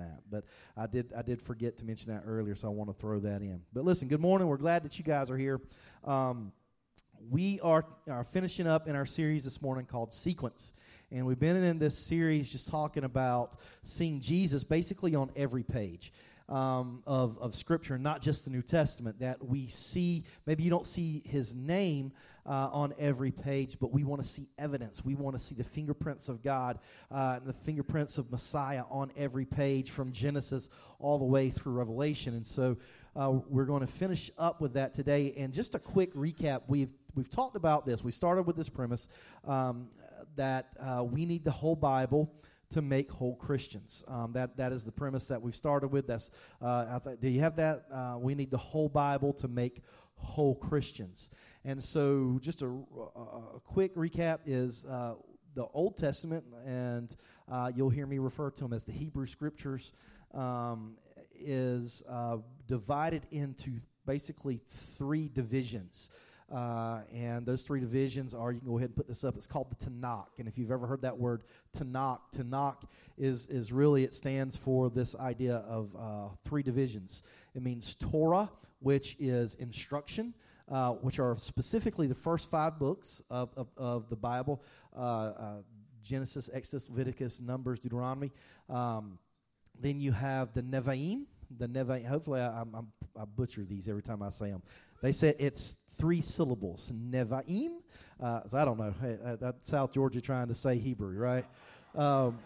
that. But I did I did forget to mention that earlier, so I want to throw that in. But listen, good morning. We're glad that you guys are here. Um, we are, are finishing up in our series this morning called Sequence. And we've been in this series just talking about seeing Jesus basically on every page um, of, of Scripture, not just the New Testament, that we see, maybe you don't see his name uh, on every page, but we want to see evidence. We want to see the fingerprints of God uh, and the fingerprints of Messiah on every page from Genesis all the way through Revelation. And so uh, we're going to finish up with that today. And just a quick recap we've, we've talked about this. We started with this premise um, that uh, we need the whole Bible to make whole Christians. Um, that that is the premise that we've started with. That's uh, th- do you have that? Uh, we need the whole Bible to make whole Christians. And so, just a, a, quick recap is uh, the Old Testament, and uh, you'll hear me refer to them as the Hebrew Scriptures, um, is uh, divided into basically three divisions. Uh, and those three divisions are, you can go ahead and put this up, it's called the Tanakh. And if you've ever heard that word Tanakh, Tanakh is, is really, it stands for this idea of uh, three divisions. It means Torah, which is instruction, uh, which are specifically the first five books of, of, of the Bible uh, uh, Genesis, Exodus, Leviticus, Numbers, Deuteronomy. Um, then you have the Nevi'im. The Nevi'im, hopefully I, I'm, I butcher these every time I say them. They said it's three syllables. Nevi'im. Uh, so I don't know. Hey, uh, that's South Georgia trying to say Hebrew, right? Um,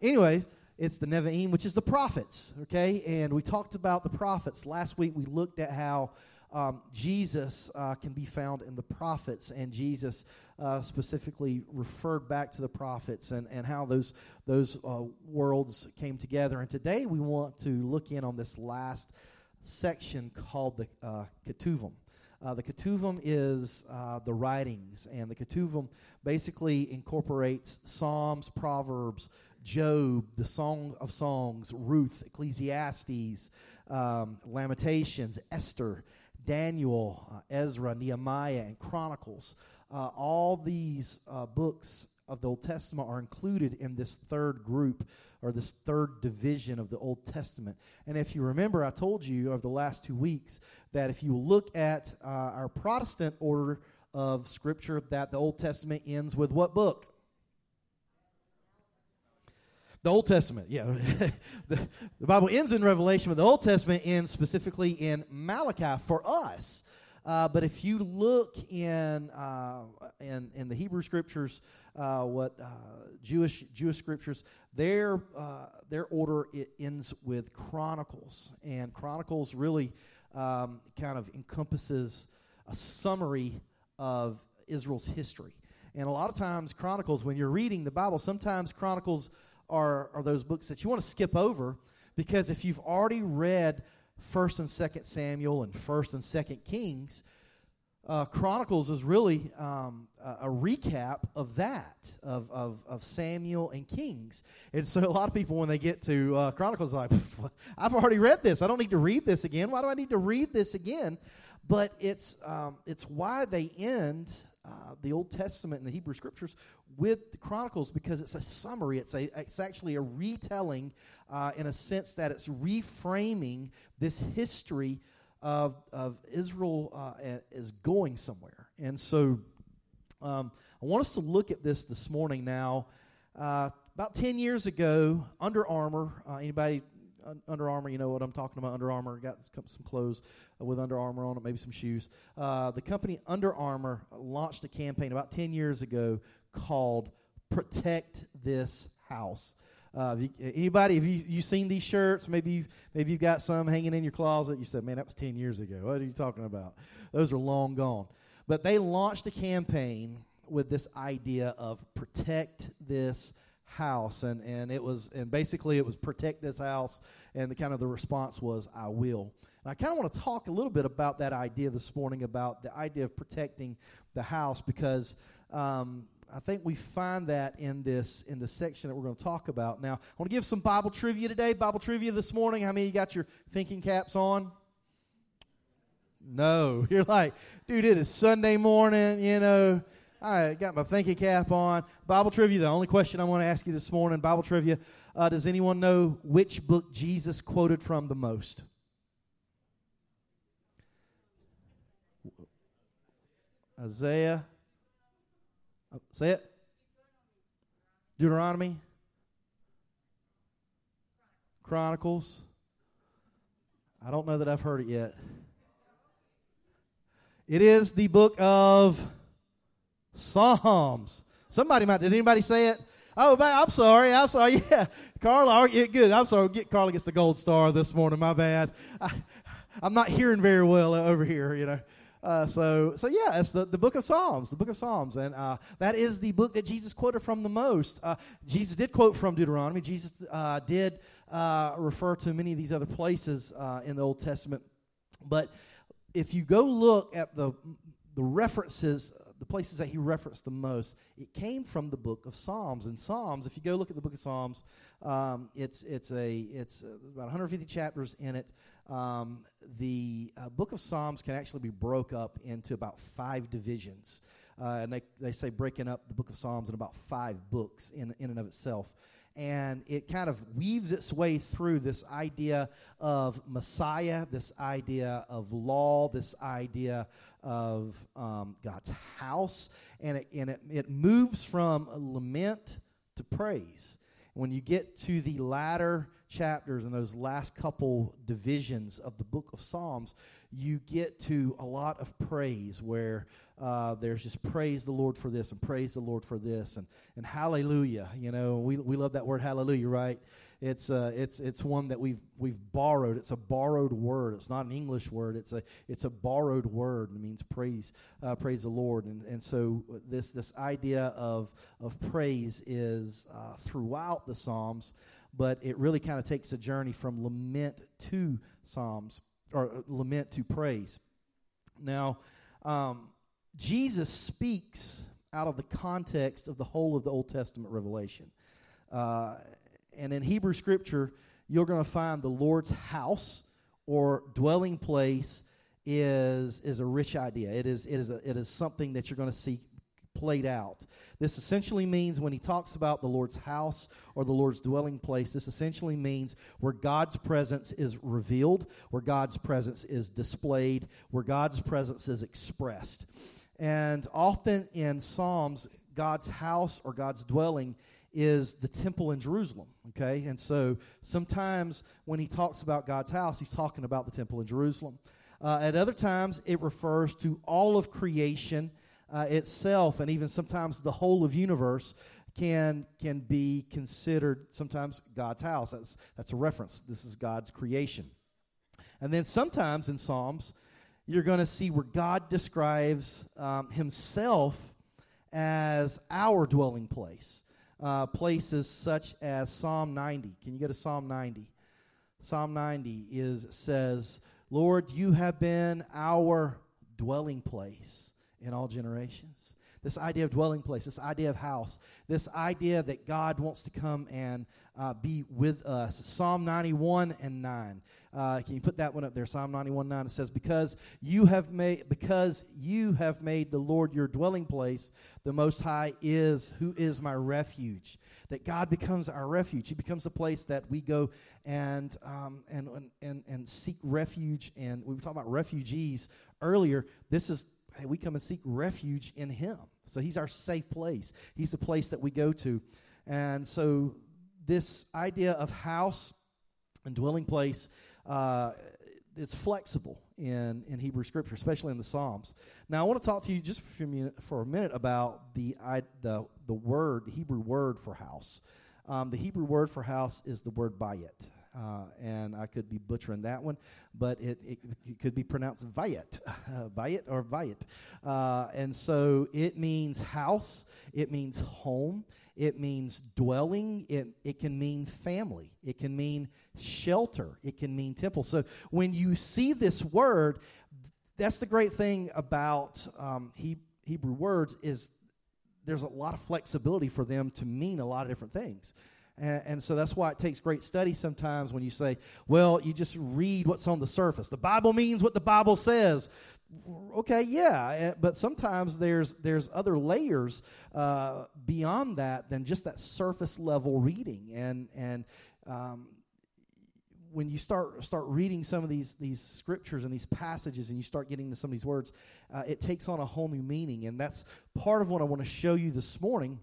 anyways, it's the Nevi'im, which is the prophets, okay? And we talked about the prophets. Last week we looked at how um, Jesus uh, can be found in the prophets, and Jesus uh, specifically referred back to the prophets and, and how those, those uh, worlds came together. And today we want to look in on this last section called the uh, Ketuvim. Uh, the Ketuvim is uh, the writings, and the Ketuvim basically incorporates Psalms, Proverbs, Job, the Song of Songs, Ruth, Ecclesiastes, um, Lamentations, Esther, Daniel, uh, Ezra, Nehemiah, and Chronicles. Uh, all these uh, books of the Old Testament are included in this third group or this third division of the Old Testament. And if you remember, I told you over the last two weeks that if you look at uh, our Protestant order of Scripture, that the Old Testament ends with what book? The Old Testament, yeah. the, the, Bible ends in Revelation, but the Old Testament ends specifically in Malachi for us. Uh, but if you look in, uh, in, in the Hebrew Scriptures, uh, what uh, Jewish Jewish scriptures, their uh, their order it ends with Chronicles, and Chronicles really um, kind of encompasses a summary of Israel's history. And a lot of times, Chronicles, when you're reading the Bible, sometimes Chronicles are, are those books that you want to skip over because if you've already read First and Second Samuel and First and Second Kings, uh, Chronicles is really um, a, a, recap of that, of, of, of, Samuel and Kings. And so a lot of people, when they get to uh, Chronicles, like, I've already read this. I don't need to read this again. Why do I need to read this again? But it's, um, it's why they end uh, the Old Testament and the Hebrew Scriptures with the Chronicles because it's a summary. It's, a, it's actually a retelling uh, in a sense that it's reframing this history of, of Israel uh, is going somewhere. And so um, I want us to look at this this morning now. Uh, about 10 years ago, Under Armour, uh, Under Armour, you know what I'm talking about. Under Armour got some clothes with Under Armour on it, maybe some shoes. Uh, the company Under Armour launched a campaign about 10 years ago called Protect This House. Uh, you, anybody, have you, you seen these shirts? Maybe you've, maybe you've got some hanging in your closet. You said, man, that was 10 years ago. What are you talking about? Those are long gone. But they launched a campaign with this idea of protect this house. And, and it was, and basically it was protect this house. And the kind of the response was, I will. And I kind of want to talk a little bit about that idea this morning about the idea of protecting the house because um, I think we find that in this in the section that we're going to talk about. Now, I want to give some Bible trivia today. Bible trivia this morning. How many you got your thinking caps on? No. You're like, dude, it is Sunday morning, you know. I got my thinking cap on. Bible trivia, the only question I want to ask you this morning, Bible trivia. uh, does anyone know which book Jesus quoted from the most? Isaiah. Oh, say it. Deuteronomy. Chronicles. I don't know that I've heard it yet. It is the book of Psalms. Somebody might. Did anybody say it? Oh, I'm sorry. I'm sorry. Yeah, Carla. Good. I'm sorry. Get Carla gets the gold star this morning. My bad. I, I'm not hearing very well over here. You know. Uh, so, so yeah, it's the, the book of Psalms, the book of Psalms, and uh, that is the book that Jesus quoted from the most. Uh, Jesus did quote from Deuteronomy. Jesus uh, did uh, refer to many of these other places uh, in the Old Testament, but if you go look at the the references the places that he referenced the most, it came from the book of Psalms. And Psalms, if you go look at the book of Psalms, um, it's it's a it's about 150 chapters in it. Um, the uh, book of Psalms can actually be broke up into about five divisions. Uh, and they, they say breaking up the book of Psalms in about five books in, in and of itself and it kind of weaves its way through this idea of Messiah, this idea of law, this idea of um, God's house, and it, and it, it moves from lament to praise. When you get to the latter chapters and those last couple divisions of the book of Psalms, you get to a lot of praise where uh, there's just praise the Lord for this and praise the Lord for this and, and hallelujah. You know, we, we love that word hallelujah, right? It's, uh, it's, it's one that we've, we've borrowed. It's a borrowed word. It's not an English word. It's a, it's a borrowed word. It means praise, uh, praise the Lord. And, and so this, this idea of, of praise is uh, throughout the Psalms, but it really kind of takes a journey from lament to Psalms or uh, lament to praise. Now, um, Jesus speaks out of the context of the whole of the Old Testament revelation. Uh, and in Hebrew scripture, you're going to find the Lord's house or dwelling place is, is a rich idea. It is, it, is a, it is something that you're going to see played out. This essentially means when he talks about the Lord's house or the Lord's dwelling place, this essentially means where God's presence is revealed, where God's presence is displayed, where God's presence is expressed. And often in Psalms, God's house or God's dwelling is the temple in Jerusalem. Okay? And so sometimes when he talks about God's house, he's talking about the temple in Jerusalem. Uh, at other times, it refers to all of creation uh, itself, and even sometimes the whole of universe can can be considered sometimes God's house. That's that's a reference. This is God's creation. And then sometimes in Psalms, you're going to see where God describes um, Himself as our dwelling place. Uh, places such as Psalm 90. Can you go to Psalm 90? Psalm 90 is says, "Lord, you have been our dwelling place in all generations." This idea of dwelling place, this idea of house, this idea that God wants to come and uh, be with us. Psalm 91 and 9. Uh, can you put that one up there? Psalm 91 9. It says, Because you have made because you have made the Lord your dwelling place, the most high is who is my refuge. That God becomes our refuge. He becomes a place that we go and um, and, and and seek refuge. And we were talking about refugees earlier. This is hey, we come and seek refuge in Him. So He's our safe place. He's the place that we go to. And so this idea of house and dwelling place uh, it's flexible in, in Hebrew scripture, especially in the Psalms. Now, I want to talk to you just for a minute, for a minute about the, I, the, the word, the Hebrew word for house. Um, the Hebrew word for house is the word bayit. Uh, and I could be butchering that one, but it, it, it could be pronounced Vayet, uh, Vayet or Vayet. Uh, and so it means house, it means home, it means dwelling, it, it can mean family, it can mean shelter, it can mean temple. So when you see this word, that's the great thing about um, he, Hebrew words is there's a lot of flexibility for them to mean a lot of different things. And, and, so that's why it takes great study sometimes when you say, well, you just read what's on the surface. The Bible means what the Bible says. okay, yeah, eh, but sometimes there's there's other layers uh, beyond that than just that surface level reading, and and um, when you start start reading some of these these scriptures and these passages, and you start getting to some of these words, uh, it takes on a whole new meaning, and that's part of what I want to show you this morning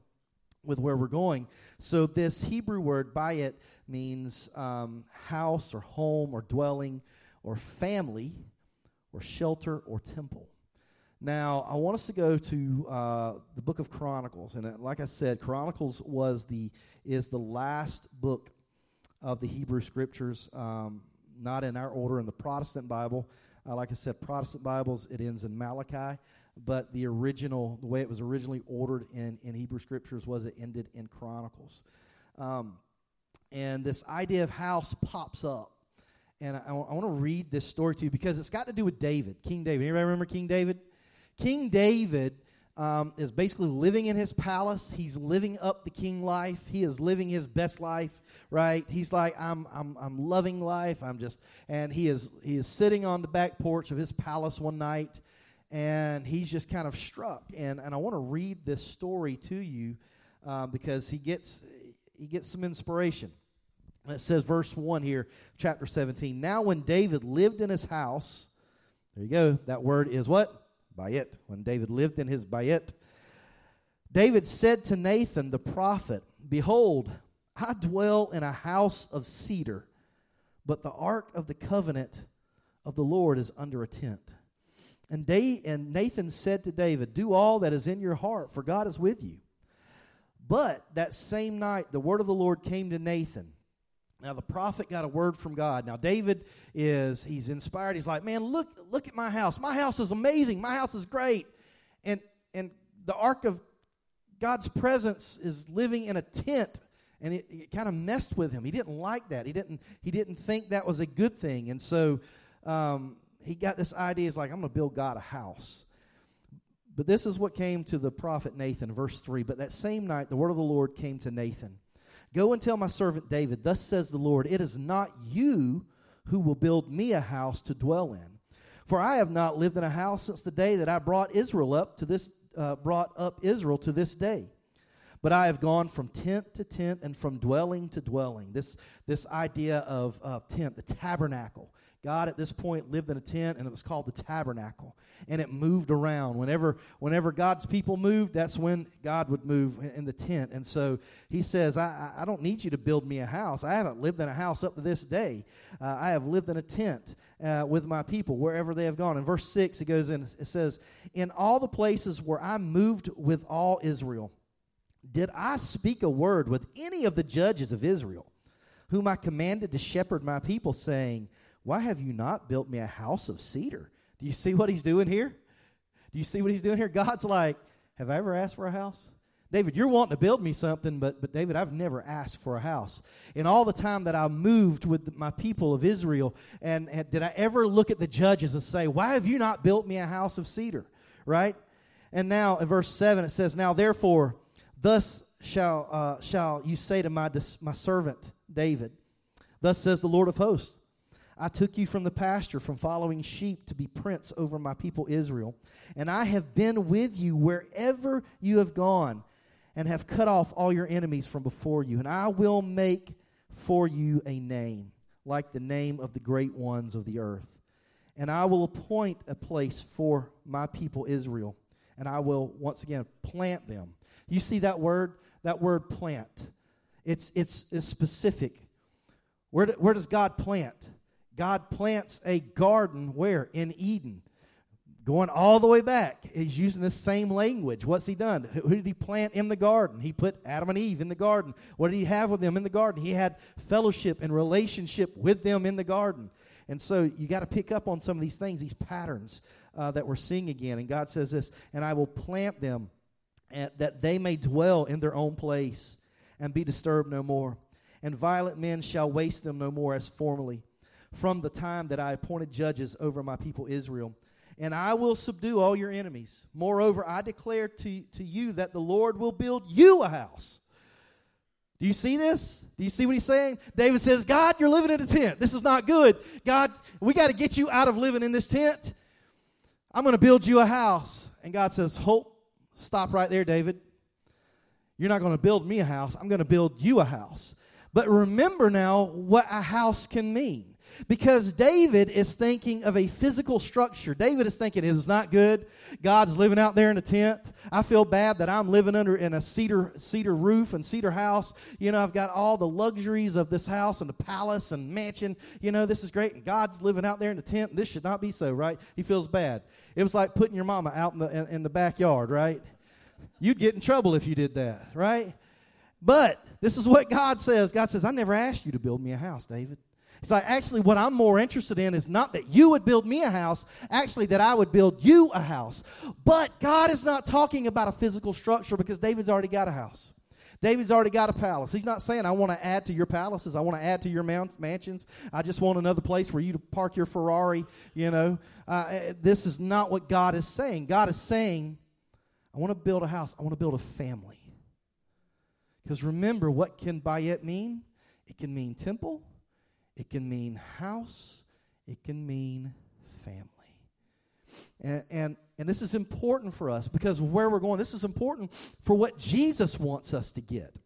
with where we're going. So this Hebrew word bayit means um, house or home or dwelling or family or shelter or temple. Now, I want us to go to uh, the book of Chronicles, and uh, like I said, Chronicles was the is the last book of the Hebrew Scriptures, um, not in our order in the Protestant Bible. Uh, like I said, Protestant Bibles it ends in Malachi, but the original, the way it was originally ordered in in Hebrew Scriptures was it ended in Chronicles, um, and this idea of house pops up and I, I want to read this story to you because it's got to do with David, King David. Anybody remember King David? King David um, is basically living in his palace. He's living up the king life. He is living his best life, right? He's like, I'm, I'm, I'm loving life. I'm just, and he is, he is sitting on the back porch of his palace one night, and he's just kind of struck. And, and I want to read this story to you uh, because he gets, he gets some inspiration. And it says, verse 1 here, chapter 17. Now, when David lived in his house, there you go, that word is what? Bayit. When David lived in his Bayit, David said to Nathan the prophet, Behold, I dwell in a house of cedar, but the ark of the covenant of the Lord is under a tent. And, they, and Nathan said to David, Do all that is in your heart, for God is with you. But that same night, the word of the Lord came to Nathan now the prophet got a word from God. Now David is he's inspired. He's like, "Man, look look at my house. My house is amazing. My house is great." And and the ark of God's presence is living in a tent and it, it kind of messed with him. He didn't like that. He didn't he didn't think that was a good thing. And so um, he got this idea. He's like, "I'm going to build God a house." But this is what came to the prophet Nathan, verse 3. But that same night, the word of the Lord came to Nathan. Go and tell my servant David, Thus says the Lord, it is not you who will build me a house to dwell in. For I have not lived in a house since the day that I brought Israel up to this uh, brought up Israel to this day. But I have gone from tent to tent and from dwelling to dwelling. This, this idea of uh, tent, the tabernacle. God at this point lived in a tent and it was called the tabernacle. And it moved around. Whenever, whenever God's people moved, that's when God would move in the tent. And so he says, I, I don't need you to build me a house. I haven't lived in a house up to this day. Uh, I have lived in a tent uh, with my people wherever they have gone. In verse 6, it goes in, it says, In all the places where I moved with all Israel, did I speak a word with any of the judges of Israel, whom I commanded to shepherd my people, saying, why have you not built me a house of cedar? Do you see what he's doing here? Do you see what he's doing here? God's like, Have I ever asked for a house? David, you're wanting to build me something, but, but David, I've never asked for a house. In all the time that I moved with my people of Israel, and, and did I ever look at the judges and say, Why have you not built me a house of cedar? Right? And now in verse 7 it says, Now therefore, thus shall, uh, shall you say to my, my servant David, Thus says the Lord of hosts, I took you from the pasture, from following sheep, to be prince over my people Israel. And I have been with you wherever you have gone, and have cut off all your enemies from before you. And I will make for you a name, like the name of the great ones of the earth. And I will appoint a place for my people Israel, and I will once again plant them. You see that word? That word plant. It's, it's, it's specific. Where, do, where does God plant? God plants a garden where? In Eden. Going all the way back. He's using the same language. What's he done? Who did he plant in the garden? He put Adam and Eve in the garden. What did he have with them in the garden? He had fellowship and relationship with them in the garden. And so you got to pick up on some of these things, these patterns uh, that we're seeing again. And God says this, and I will plant them at, that they may dwell in their own place and be disturbed no more. And violent men shall waste them no more as formerly from the time that I appointed judges over my people Israel. And I will subdue all your enemies. Moreover, I declare to, to you that the Lord will build you a house. Do you see this? Do you see what he's saying? David says, God, you're living in a tent. This is not good. God, we got to get you out of living in this tent. I'm going to build you a house. And God says, Hope, stop right there, David. You're not going to build me a house. I'm going to build you a house. But remember now what a house can mean. Because David is thinking of a physical structure. David is thinking it is not good. God's living out there in a tent. I feel bad that I'm living under in a cedar cedar roof and cedar house. You know, I've got all the luxuries of this house and the palace and mansion. You know, this is great. And God's living out there in the tent. This should not be so, right? He feels bad. It was like putting your mama out in the in, in the backyard, right? You'd get in trouble if you did that, right? But this is what God says. God says, I never asked you to build me a house, David. He's like, actually, what I'm more interested in is not that you would build me a house, actually, that I would build you a house. But God is not talking about a physical structure because David's already got a house. David's already got a palace. He's not saying, I want to add to your palaces. I want to add to your mansions. I just want another place where you to park your Ferrari. You know, uh, eh, this is not what God is saying. God is saying, I want to build a house. I want to build a family. Because remember, what can Bayet mean? It can mean temple. It can mean house. It can mean family. And, and, and this is important for us because where we're going, this is important for what Jesus wants us to get.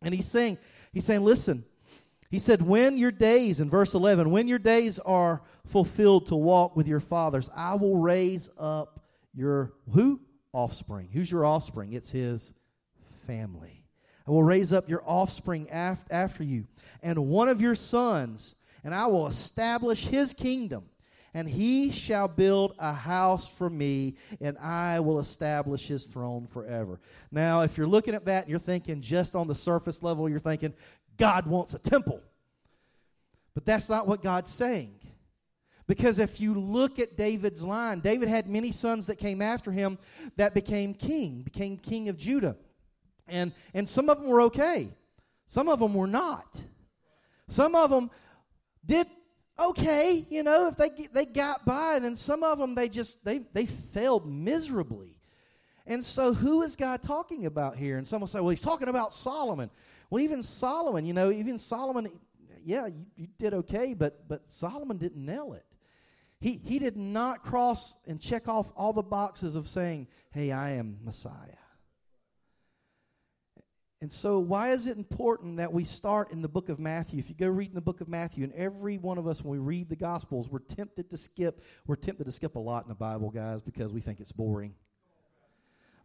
And he's saying, he's saying, listen, he said, when your days, in verse 11, when your days are fulfilled to walk with your fathers, I will raise up your who? Offspring. Who's your offspring? It's his family. I will raise up your offspring af- after you, and one of your sons, and I will establish his kingdom. And he shall build a house for me, and I will establish his throne forever. Now, if you're looking at that and you're thinking just on the surface level, you're thinking, God wants a temple. But that's not what God's saying. Because if you look at David's line, David had many sons that came after him that became king, became king of Judah. And, and some of them were okay, some of them were not. Some of them did okay, you know, if they, they got by, then some of them they just they, they failed miserably. And so who is God talking about here? And some will say, well, he's talking about Solomon. Well, even Solomon, you know, even Solomon, yeah, you, you did okay, but but Solomon didn't nail it. He, he did not cross and check off all the boxes of saying, hey, I am Messiah. And so, why is it important that we start in the book of Matthew? If you go read in the book of Matthew, and every one of us, when we read the Gospels, we're tempted to skip. We're tempted to skip a lot in the Bible, guys, because we think it's boring.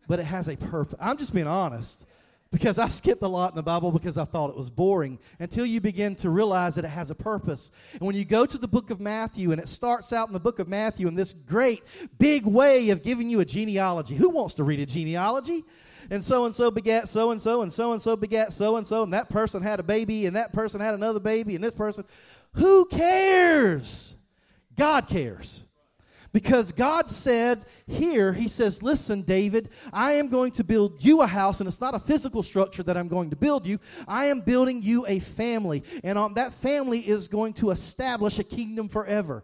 But it has a purpose. I'm just being honest because I skipped a lot in the Bible because I thought it was boring until you begin to realize that it has a purpose. And when you go to the book of Matthew and it starts out in the book of Matthew in this great big way of giving you a genealogy. Who wants to read a genealogy? And so and so begat so and so, and so and so begat so and so, and that person had a baby, and that person had another baby, and this person. Who cares? God cares. Because God said here, He says, Listen, David, I am going to build you a house, and it's not a physical structure that I'm going to build you. I am building you a family, and on that family is going to establish a kingdom forever.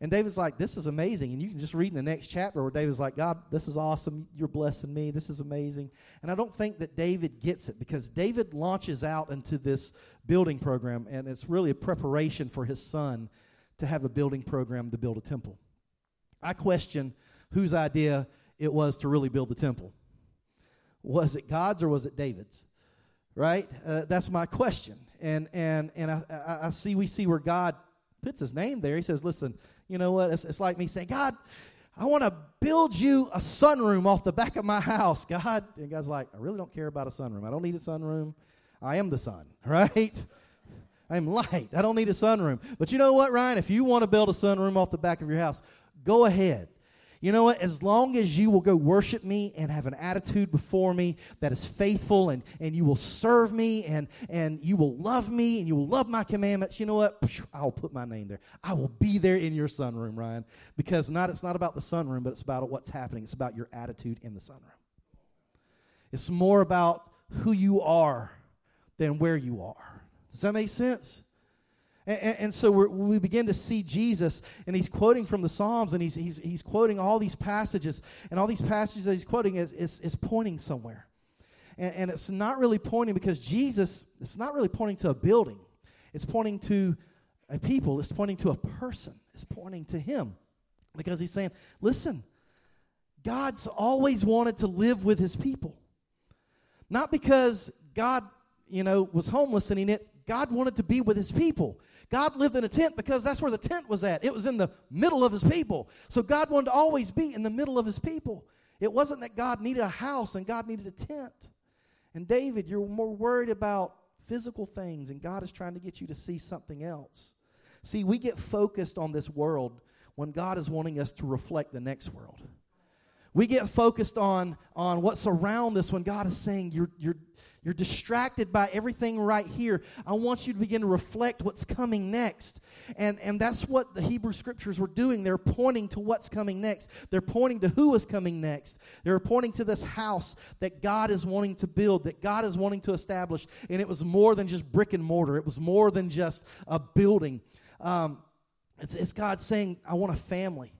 And David's like, This is amazing. And you can just read in the next chapter where David's like, God, this is awesome. You're blessing me. This is amazing. And I don't think that David gets it because David launches out into this building program, and it's really a preparation for his son to have a building program to build a temple. I question whose idea it was to really build the temple. Was it God's or was it David's? Right? Uh, that's my question. And and and I, I, I see we see where God puts his name there. He says, "Listen, you know what? It's, it's like me saying, God, I want to build you a sunroom off the back of my house, God. And God's like, I really don't care about a sunroom. I don't need a sunroom. I am the sun, right? I'm light. I don't need a sunroom. But you know what, Ryan? If you want to build a sunroom off the back of your house, go ahead. You know what? As long as you will go worship me and have an attitude before me that is faithful and, and you will serve me and, and you will love me and you will love my commandments, you know what? I'll put my name there. I will be there in your sunroom, Ryan. Because not it's not about the sunroom, but it's about what's happening. It's about your attitude in the sunroom. It's more about who you are than where you are. Does that make sense? And, and so we begin to see Jesus, and he's quoting from the Psalms, and he's, he's, he's quoting all these passages, and all these passages that he's quoting is, is, is pointing somewhere. And, and it's not really pointing because Jesus, it's not really pointing to a building, it's pointing to a people, it's pointing to a person, it's pointing to him. Because he's saying, listen, God's always wanted to live with his people. Not because God, you know, was homeless and he. God wanted to be with his people. God lived in a tent because that's where the tent was at. It was in the middle of his people. So God wanted to always be in the middle of his people. It wasn't that God needed a house and God needed a tent. And David, you're more worried about physical things, and God is trying to get you to see something else. See, we get focused on this world when God is wanting us to reflect the next world. We get focused on, on what's around us when God is saying, you're, you're, you're distracted by everything right here. I want you to begin to reflect what's coming next. And, and that's what the Hebrew scriptures were doing. They're pointing to what's coming next. They're pointing to who is coming next. They're pointing to this house that God is wanting to build, that God is wanting to establish. And it was more than just brick and mortar, it was more than just a building. Um, it's, it's God saying, I want a family.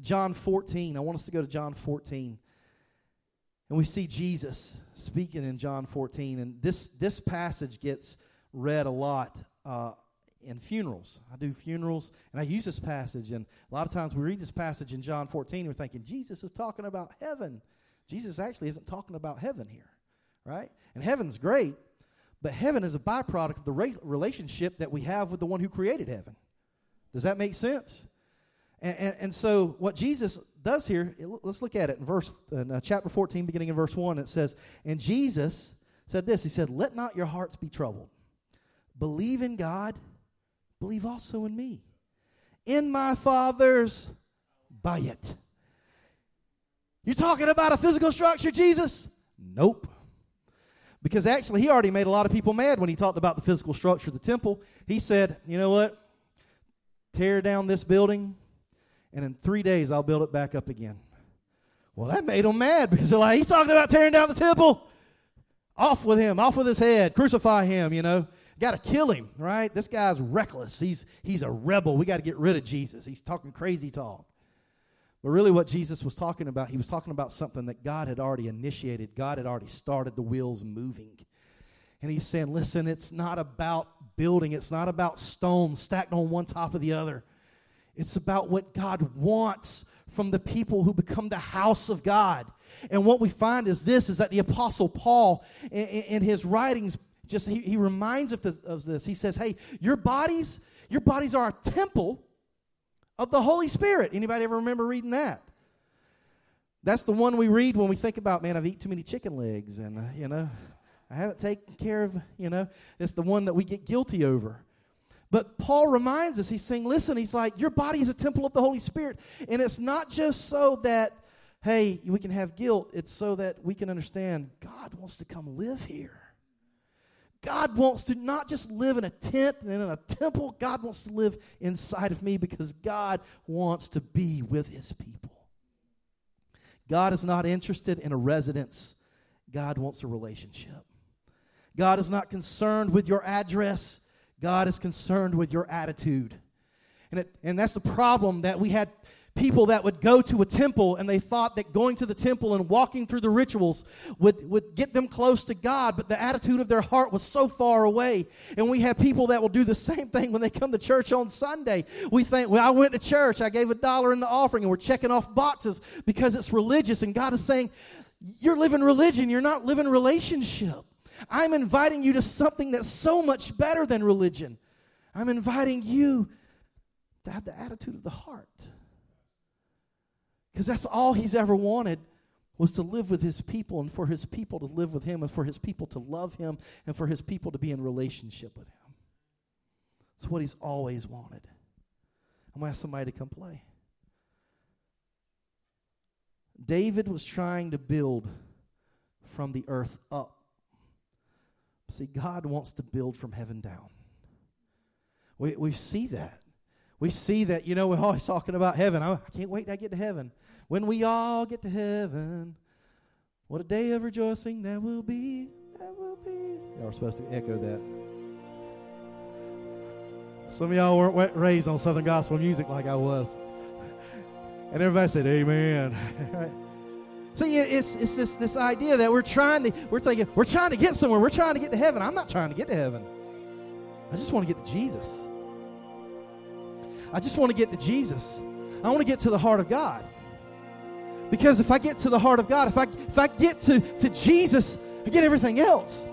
John 14. I want us to go to John 14. And we see Jesus speaking in John 14. And this, this passage gets read a lot uh, in funerals. I do funerals, and I use this passage. And a lot of times we read this passage in John 14, and we're thinking, Jesus is talking about heaven. Jesus actually isn't talking about heaven here, right? And heaven's great, but heaven is a byproduct of the re- relationship that we have with the one who created heaven. Does that make sense? And, and, and, so, what Jesus does here, let's look at it in verse in, uh, chapter 14, beginning in verse 1. It says, And Jesus said this He said, Let not your hearts be troubled. Believe in God, believe also in me. In my Father's by bayit. You're talking about a physical structure, Jesus? Nope. Because actually, he already made a lot of people mad when he talked about the physical structure of the temple. He said, You know what? Tear down this building and in three days I'll build it back up again. Well, that made them mad because they're like, he's talking about tearing down the temple. Off with him, off with his head, crucify him, you know. Got to kill him, right? This guy's reckless. He's, he's a rebel. We got to get rid of Jesus. He's talking crazy talk. But really, what Jesus was talking about, he was talking about something that God had already initiated. God had already started the wheels moving. And he's saying, listen, it's not about building, it's not about stones stacked on one top of the other. It's about what God wants from the people who become the house of God. And what we find is this is that the apostle Paul in, in his writings just he, he reminds of this, of this. He says, "Hey, your bodies, your bodies are a temple of the Holy Spirit." Anybody ever remember reading that? That's the one we read when we think about, man, I've eaten too many chicken legs and uh, you know, I haven't taken care of, you know, it's the one that we get guilty over. But Paul reminds us, he's saying, listen, he's like, your body is a temple of the Holy Spirit. And it's not just so that, hey, we can have guilt, it's so that we can understand God wants to come live here. God wants to not just live in a tent and in a temple, God wants to live inside of me because God wants to be with his people. God is not interested in a residence, God wants a relationship. God is not concerned with your address. God is concerned with your attitude. And, it, and that's the problem that we had people that would go to a temple and they thought that going to the temple and walking through the rituals would, would get them close to God, but the attitude of their heart was so far away. And we have people that will do the same thing when they come to church on Sunday. We think, well, I went to church, I gave a dollar in the offering, and we're checking off boxes because it's religious. And God is saying, You're living religion, you're not living relationship. I'm inviting you to something that's so much better than religion. I'm inviting you to have the attitude of the heart. Because that's all he's ever wanted was to live with his people and for his people to live with him and for his people to love him and for his people to be in relationship with him. It's what he's always wanted. I'm going to ask somebody to come play. David was trying to build from the earth up. See, God wants to build from heaven down. We, we see that. We see that, you know, we're always talking about heaven. I, I can't wait to get to heaven. When we all get to heaven, what a day of rejoicing that will be. That will be. Y'all are supposed to echo that. Some of y'all weren't raised on Southern gospel music like I was. And everybody said, Amen. right? See, it's, it's this, this idea that we're trying to, we're thinking, we're trying to get somewhere. We're trying to get to heaven. I'm not trying to get to heaven. I just want to get to Jesus. I just want to get to Jesus. I want to get to the heart of God. Because if I get to the heart of God, if I, if I get to, to Jesus, I get everything else.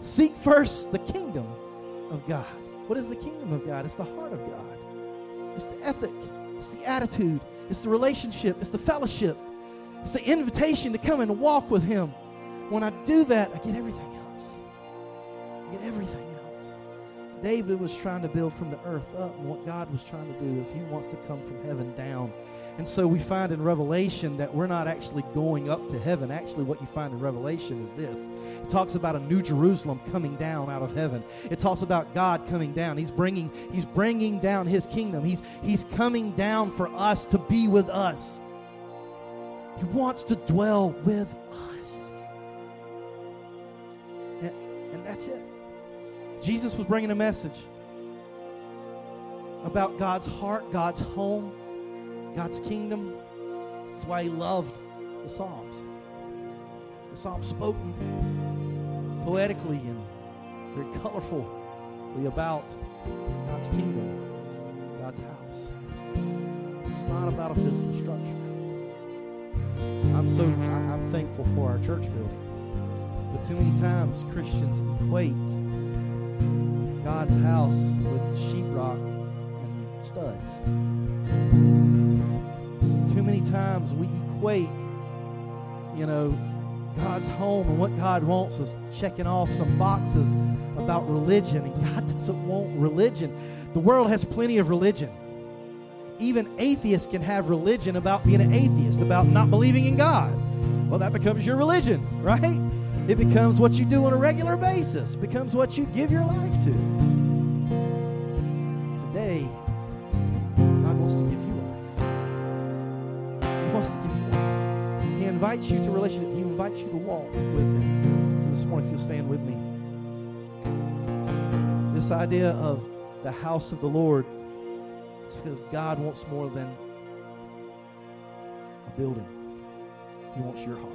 Seek first the kingdom of God. What is the kingdom of God? It's the heart of God, it's the ethic, it's the attitude, it's the relationship, it's the fellowship, it's the invitation to come and walk with Him. When I do that, I get everything else. I get everything else. David was trying to build from the earth up, and what God was trying to do is He wants to come from heaven down and so we find in Revelation that we're not actually going up to heaven. Actually, what you find in Revelation is this it talks about a new Jerusalem coming down out of heaven. It talks about God coming down. He's bringing, he's bringing down his kingdom. He's, he's coming down for us to be with us. He wants to dwell with us. And, and that's it. Jesus was bringing a message about God's heart, God's home God's kingdom. That's why he loved the Psalms. The Psalms spoken poetically and very colorfully about God's kingdom, God's house. It's not about a physical structure. I'm so I'm thankful for our church building. But too many times Christians equate God's house with sheetrock and studs too many times we equate, you know, God's home and what God wants is checking off some boxes about religion, and God doesn't want religion. The world has plenty of religion. Even atheists can have religion about being an atheist, about not believing in God. Well, that becomes your religion, right? It becomes what you do on a regular basis, it becomes what you give your life to. Today, God wants to give you life. He wants to give you life. He invites you to relationship. He invites you to walk with Him. So this morning, if you'll stand with me, this idea of the house of the Lord is because God wants more than a building. He wants your heart.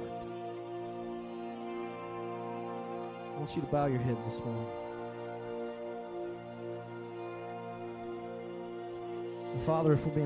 I want you to bow your heads this morning. Father, if we're being